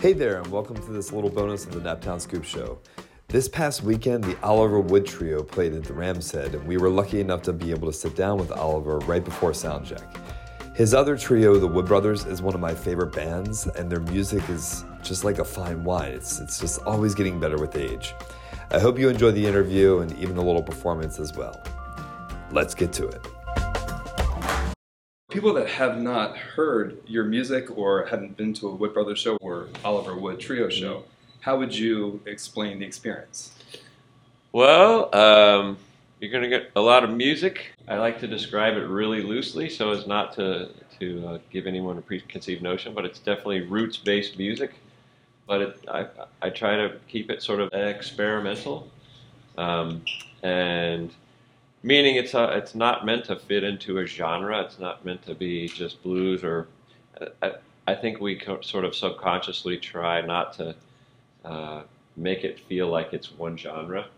Hey there, and welcome to this little bonus of the Naptown Scoop Show. This past weekend, the Oliver Wood Trio played at the Ram's Head, and we were lucky enough to be able to sit down with Oliver right before soundcheck. His other trio, the Wood Brothers, is one of my favorite bands, and their music is just like a fine wine. It's, it's just always getting better with age. I hope you enjoy the interview and even the little performance as well. Let's get to it. People that have not heard your music or hadn't been to a Wood Brothers show or Oliver Wood Trio show, how would you explain the experience? Well, um, you're going to get a lot of music. I like to describe it really loosely so as not to, to uh, give anyone a preconceived notion, but it's definitely roots based music but it, I, I try to keep it sort of experimental, um, and meaning it's a, it's not meant to fit into a genre. It's not meant to be just blues or. I, I think we sort of subconsciously try not to uh, make it feel like it's one genre.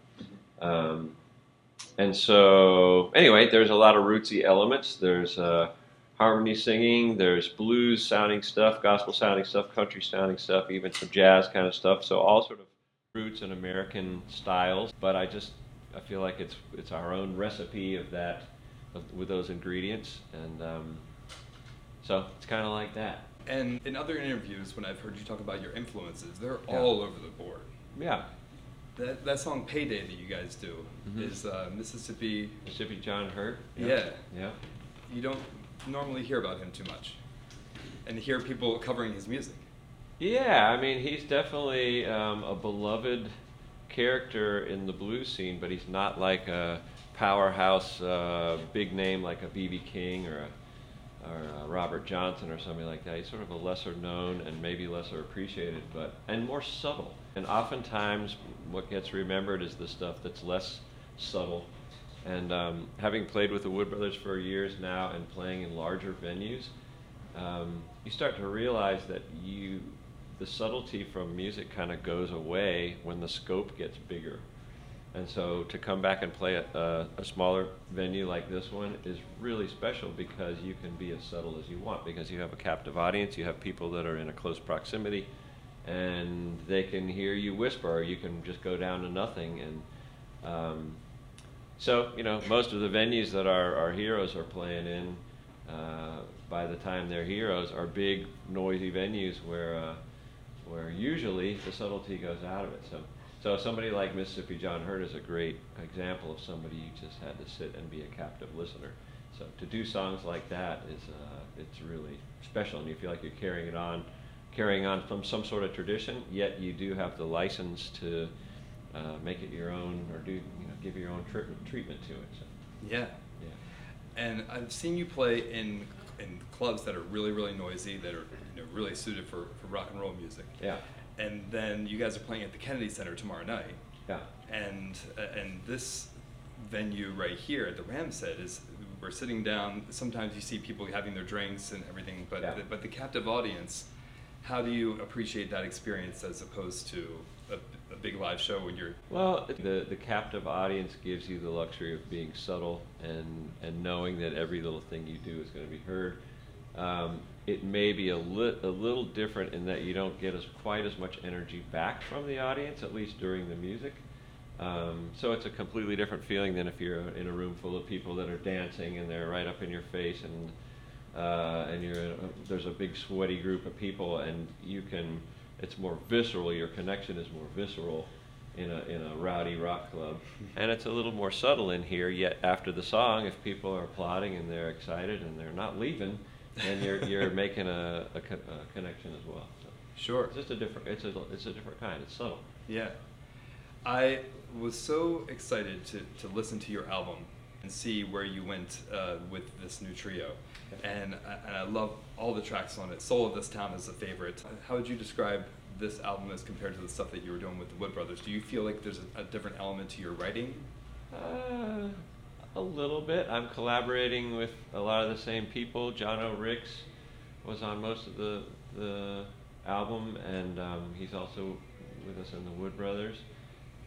Um, and so, anyway, there's a lot of rootsy elements. There's uh, harmony singing, there's blues sounding stuff, gospel sounding stuff, country sounding stuff, even some jazz kind of stuff. So all sort of roots and American styles. But I just I feel like it's it's our own recipe of that of, with those ingredients, and um, so it's kind of like that. And in other interviews, when I've heard you talk about your influences, they're yeah. all over the board. Yeah. That, that song "Payday" that you guys do mm-hmm. is uh, Mississippi. Mississippi John Hurt. Yeah. Yeah. You don't normally hear about him too much and hear people covering his music. Yeah, I mean, he's definitely um, a beloved character in the blues scene, but he's not like a powerhouse uh, big name like a B.B. King or a, or a Robert Johnson or something like that. He's sort of a lesser known and maybe lesser appreciated, but and more subtle. And oftentimes, what gets remembered is the stuff that's less subtle and um, having played with the Wood Brothers for years now and playing in larger venues, um, you start to realize that you, the subtlety from music kind of goes away when the scope gets bigger. And so to come back and play at a, a, smaller venue like this one is really special because you can be as subtle as you want because you have a captive audience, you have people that are in a close proximity, and they can hear you whisper, or you can just go down to nothing. And um, so, you know, most of the venues that our, our heroes are playing in, uh, by the time they're heroes, are big, noisy venues where, uh, where usually the subtlety goes out of it. So, so somebody like Mississippi John Hurt is a great example of somebody you just had to sit and be a captive listener. So to do songs like that is, uh, it's really special, and you feel like you're carrying it on, carrying on from some sort of tradition. Yet you do have the license to uh, make it your own, or do you know, give your own tri- treatment to it. So. Yeah. Yeah. And I've seen you play in in clubs that are really really noisy, that are you know, really suited for, for rock and roll music. Yeah. And then you guys are playing at the Kennedy Center tomorrow night. Yeah. And uh, and this venue right here at the Ram's Head is we're sitting down. Sometimes you see people having their drinks and everything, but yeah. the, but the captive audience. How do you appreciate that experience as opposed to a, a big live show when you're well the the captive audience gives you the luxury of being subtle and and knowing that every little thing you do is going to be heard. Um, it may be a, li- a little different in that you don't get as quite as much energy back from the audience at least during the music. Um, so it's a completely different feeling than if you're in a room full of people that are dancing and they're right up in your face and uh, and you're a, there's a big sweaty group of people and you can it's more visceral. Your connection is more visceral in a in a rowdy rock club, and it's a little more subtle in here. Yet after the song, if people are applauding and they're excited and they're not leaving, then you're you're making a, a, a connection as well. So sure, it's just a different. It's a it's a different kind. It's subtle. Yeah, I was so excited to to listen to your album and see where you went uh, with this new trio. And, and I love all the tracks on it. Soul of This Town is a favorite. How would you describe this album as compared to the stuff that you were doing with the Wood Brothers? Do you feel like there's a, a different element to your writing? Uh, a little bit. I'm collaborating with a lot of the same people. Jano Rix was on most of the, the album, and um, he's also with us in the Wood Brothers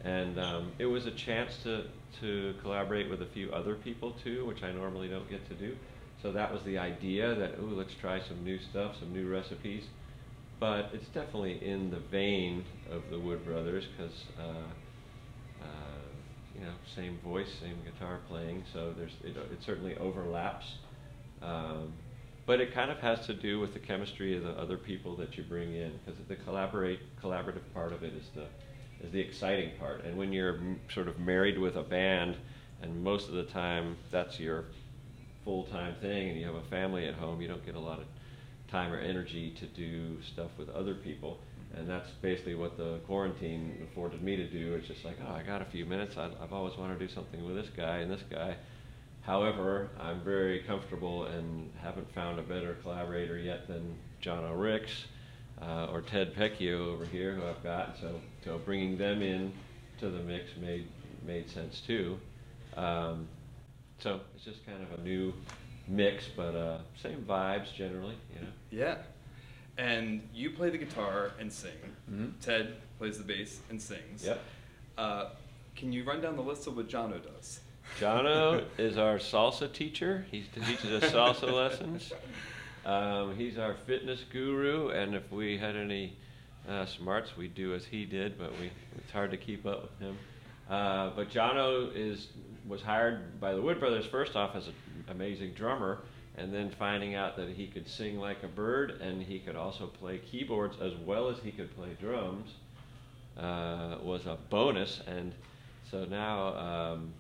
and um, it was a chance to to collaborate with a few other people too, which I normally don't get to do. So that was the idea that oh, let's try some new stuff, some new recipes. but it's definitely in the vein of the Wood Brothers because uh, uh, you know same voice, same guitar playing, so there's it, it certainly overlaps. Um, but it kind of has to do with the chemistry of the other people that you bring in because the collaborate collaborative part of it is the is the exciting part. And when you're m- sort of married with a band, and most of the time that's your full time thing, and you have a family at home, you don't get a lot of time or energy to do stuff with other people. And that's basically what the quarantine afforded me to do. It's just like, oh, I got a few minutes. I, I've always wanted to do something with this guy and this guy. However, I'm very comfortable and haven't found a better collaborator yet than Jano Rix uh, or Ted Pecchio over here, who I've got. So, so bringing them in to the mix made made sense too. Um, so it's just kind of a new mix, but uh, same vibes generally, you know. Yeah. And you play the guitar and sing. Mhm. Ted plays the bass and sings. Yep. Uh, can you run down the list of what Jano does? Jano is our salsa teacher. He teaches us salsa lessons. Um, he's our fitness guru, and if we had any uh, smarts, we'd do as he did. But we it's hard to keep up with him. Uh, but Jano is was hired by the Wood Brothers first off as an amazing drummer, and then finding out that he could sing like a bird and he could also play keyboards as well as he could play drums uh, was a bonus. And so now um,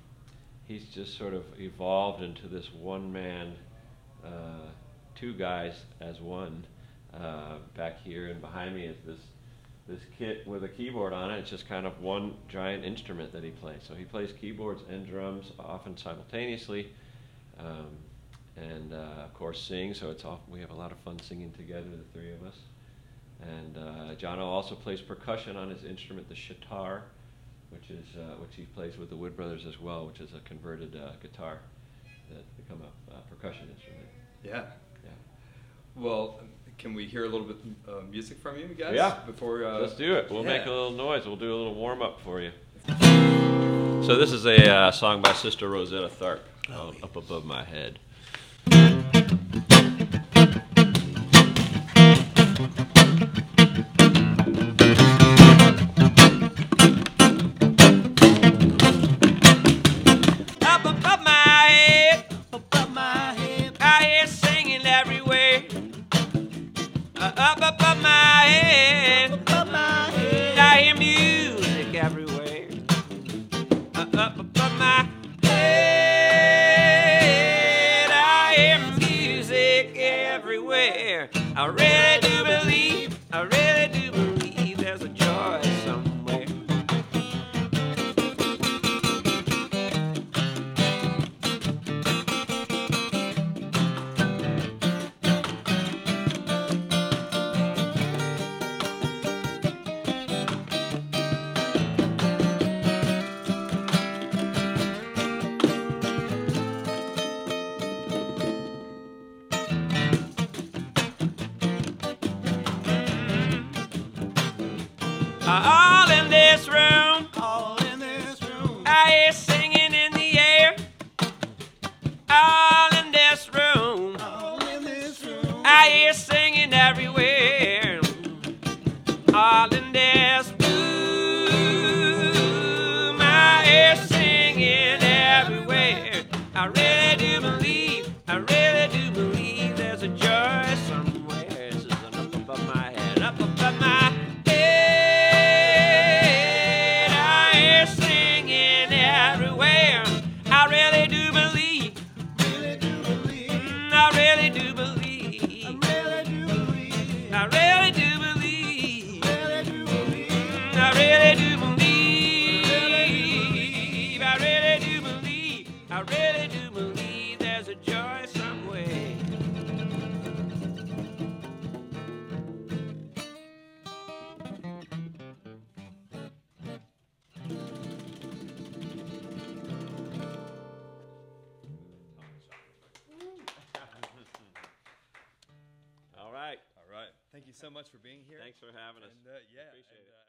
he's just sort of evolved into this one man, uh, two guys as one. Uh, back here and behind me is this this kit with a keyboard on it. It's just kind of one giant instrument that he plays. So he plays keyboards and drums often simultaneously, um, and uh, of course sings. So it's all, we have a lot of fun singing together, the three of us. And uh, Jano also plays percussion on his instrument, the shitar, which is uh, which he plays with the Wood Brothers as well, which is a converted uh, guitar that's become a uh, percussion instrument. Yeah. Yeah. Well, can we hear a little bit uh, music from you guys? Yeah. Before uh, Let's do it. We'll make a little noise. We'll do a little warm up for you. So this is a uh, song by Sister Rosetta Tharpe called "Up Above My Head." Up above my head, above I really do believe, I really do I really do believe, I really do believe there's a joy somewhere. This is up above my head, up above my head. I hear singing everywhere. I really do believe. really do believe, Mm, I really do believe. You so much for being here. Thanks for having us. And, uh, yeah, Appreciate and, it. uh,